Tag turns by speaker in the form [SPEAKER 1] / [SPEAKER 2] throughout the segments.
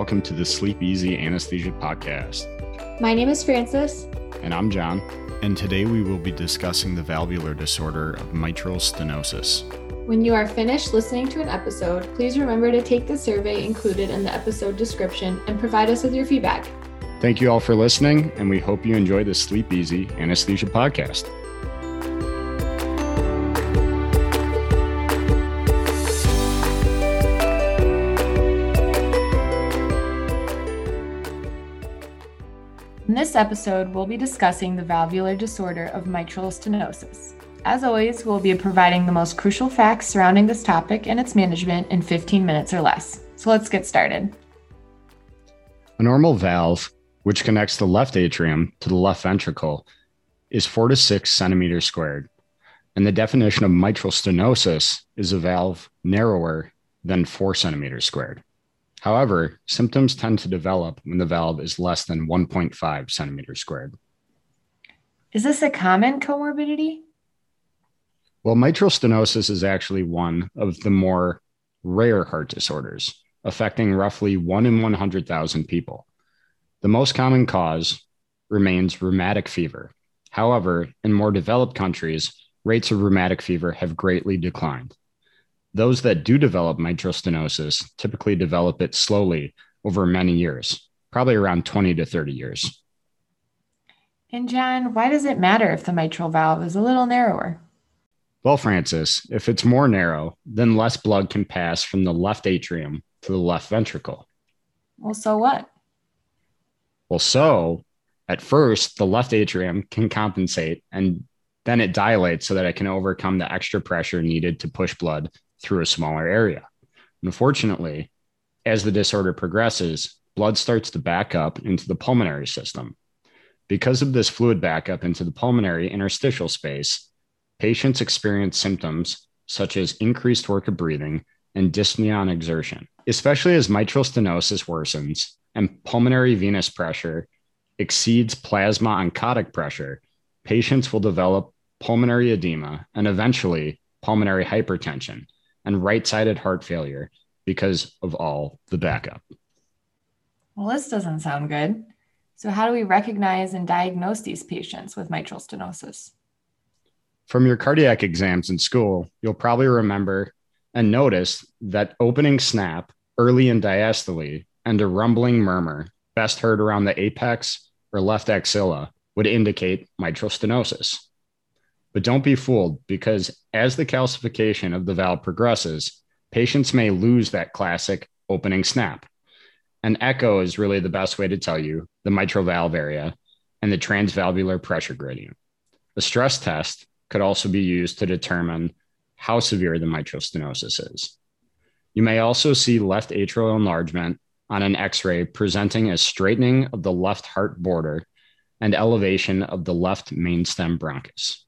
[SPEAKER 1] welcome to the Sleep Easy Anesthesia Podcast.
[SPEAKER 2] My name is Francis.
[SPEAKER 1] And I'm John. And today we will be discussing the valvular disorder of mitral stenosis.
[SPEAKER 2] When you are finished listening to an episode, please remember to take the survey included in the episode description and provide us with your feedback.
[SPEAKER 1] Thank you all for listening, and we hope you enjoy the Sleep Easy Anesthesia Podcast.
[SPEAKER 2] In this episode, we'll be discussing the valvular disorder of mitral stenosis. As always, we'll be providing the most crucial facts surrounding this topic and its management in 15 minutes or less. So let's get started.
[SPEAKER 1] A normal valve, which connects the left atrium to the left ventricle, is four to six centimeters squared. And the definition of mitral stenosis is a valve narrower than four centimeters squared. However, symptoms tend to develop when the valve is less than 1.5 centimeters squared.
[SPEAKER 2] Is this a common comorbidity?
[SPEAKER 1] Well, mitral stenosis is actually one of the more rare heart disorders, affecting roughly 1 in 100,000 people. The most common cause remains rheumatic fever. However, in more developed countries, rates of rheumatic fever have greatly declined. Those that do develop mitral stenosis typically develop it slowly over many years, probably around 20 to 30 years.
[SPEAKER 2] And John, why does it matter if the mitral valve is a little narrower?
[SPEAKER 1] Well, Francis, if it's more narrow, then less blood can pass from the left atrium to the left ventricle.
[SPEAKER 2] Well, so what?
[SPEAKER 1] Well, so at first, the left atrium can compensate and then it dilates so that it can overcome the extra pressure needed to push blood through a smaller area. Unfortunately, as the disorder progresses, blood starts to back up into the pulmonary system. Because of this fluid backup into the pulmonary interstitial space, patients experience symptoms such as increased work of breathing and dyspnea on exertion, especially as mitral stenosis worsens and pulmonary venous pressure exceeds plasma oncotic pressure, patients will develop pulmonary edema and eventually pulmonary hypertension, and right sided heart failure because of all the backup.
[SPEAKER 2] Well, this doesn't sound good. So, how do we recognize and diagnose these patients with mitral stenosis?
[SPEAKER 1] From your cardiac exams in school, you'll probably remember and notice that opening snap early in diastole and a rumbling murmur, best heard around the apex or left axilla, would indicate mitral stenosis. But don't be fooled because as the calcification of the valve progresses, patients may lose that classic opening snap. An echo is really the best way to tell you the mitral valve area and the transvalvular pressure gradient. A stress test could also be used to determine how severe the mitral stenosis is. You may also see left atrial enlargement on an x ray presenting as straightening of the left heart border and elevation of the left mainstem bronchus.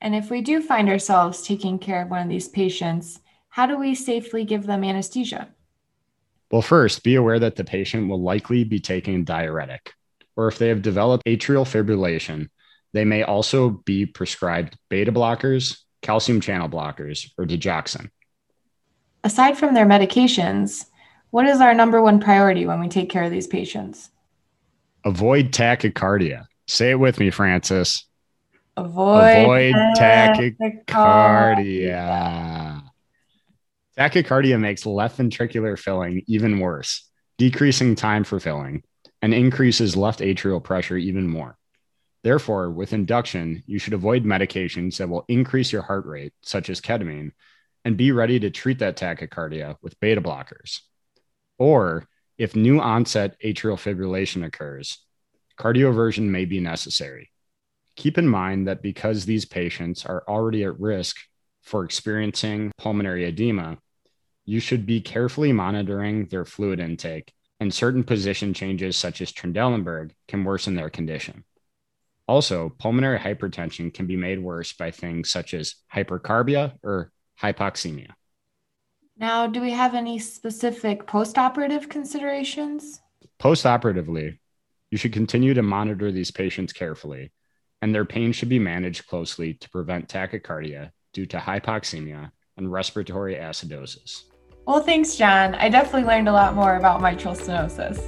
[SPEAKER 2] And if we do find ourselves taking care of one of these patients, how do we safely give them anesthesia?
[SPEAKER 1] Well, first, be aware that the patient will likely be taking a diuretic, or if they have developed atrial fibrillation, they may also be prescribed beta blockers, calcium channel blockers, or digoxin.
[SPEAKER 2] Aside from their medications, what is our number one priority when we take care of these patients?
[SPEAKER 1] Avoid tachycardia. Say it with me, Francis.
[SPEAKER 2] Avoid,
[SPEAKER 1] Avoid tachycardia. tachycardia. Tachycardia makes left ventricular filling even worse, decreasing time for filling, and increases left atrial pressure even more. Therefore, with induction, you should avoid medications that will increase your heart rate, such as ketamine, and be ready to treat that tachycardia with beta blockers. Or, if new onset atrial fibrillation occurs, cardioversion may be necessary keep in mind that because these patients are already at risk for experiencing pulmonary edema, you should be carefully monitoring their fluid intake, and certain position changes, such as Trendelenburg, can worsen their condition. Also, pulmonary hypertension can be made worse by things such as hypercarbia or hypoxemia.
[SPEAKER 2] Now, do we have any specific postoperative considerations?
[SPEAKER 1] Postoperatively, you should continue to monitor these patients carefully and their pain should be managed closely to prevent tachycardia due to hypoxemia and respiratory acidosis.
[SPEAKER 2] Well, thanks, John. I definitely learned a lot more about mitral stenosis.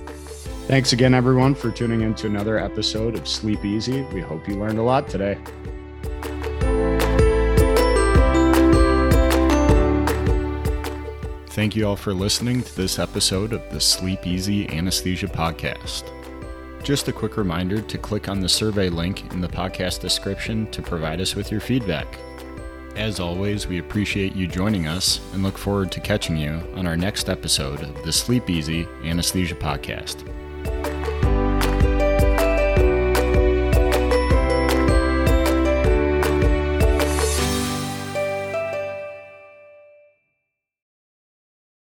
[SPEAKER 1] Thanks again, everyone, for tuning in to another episode of Sleep Easy. We hope you learned a lot today. Thank you all for listening to this episode of the Sleep Easy Anesthesia Podcast. Just a quick reminder to click on the survey link in the podcast description to provide us with your feedback. As always, we appreciate you joining us and look forward to catching you on our next episode of the Sleep Easy Anesthesia Podcast.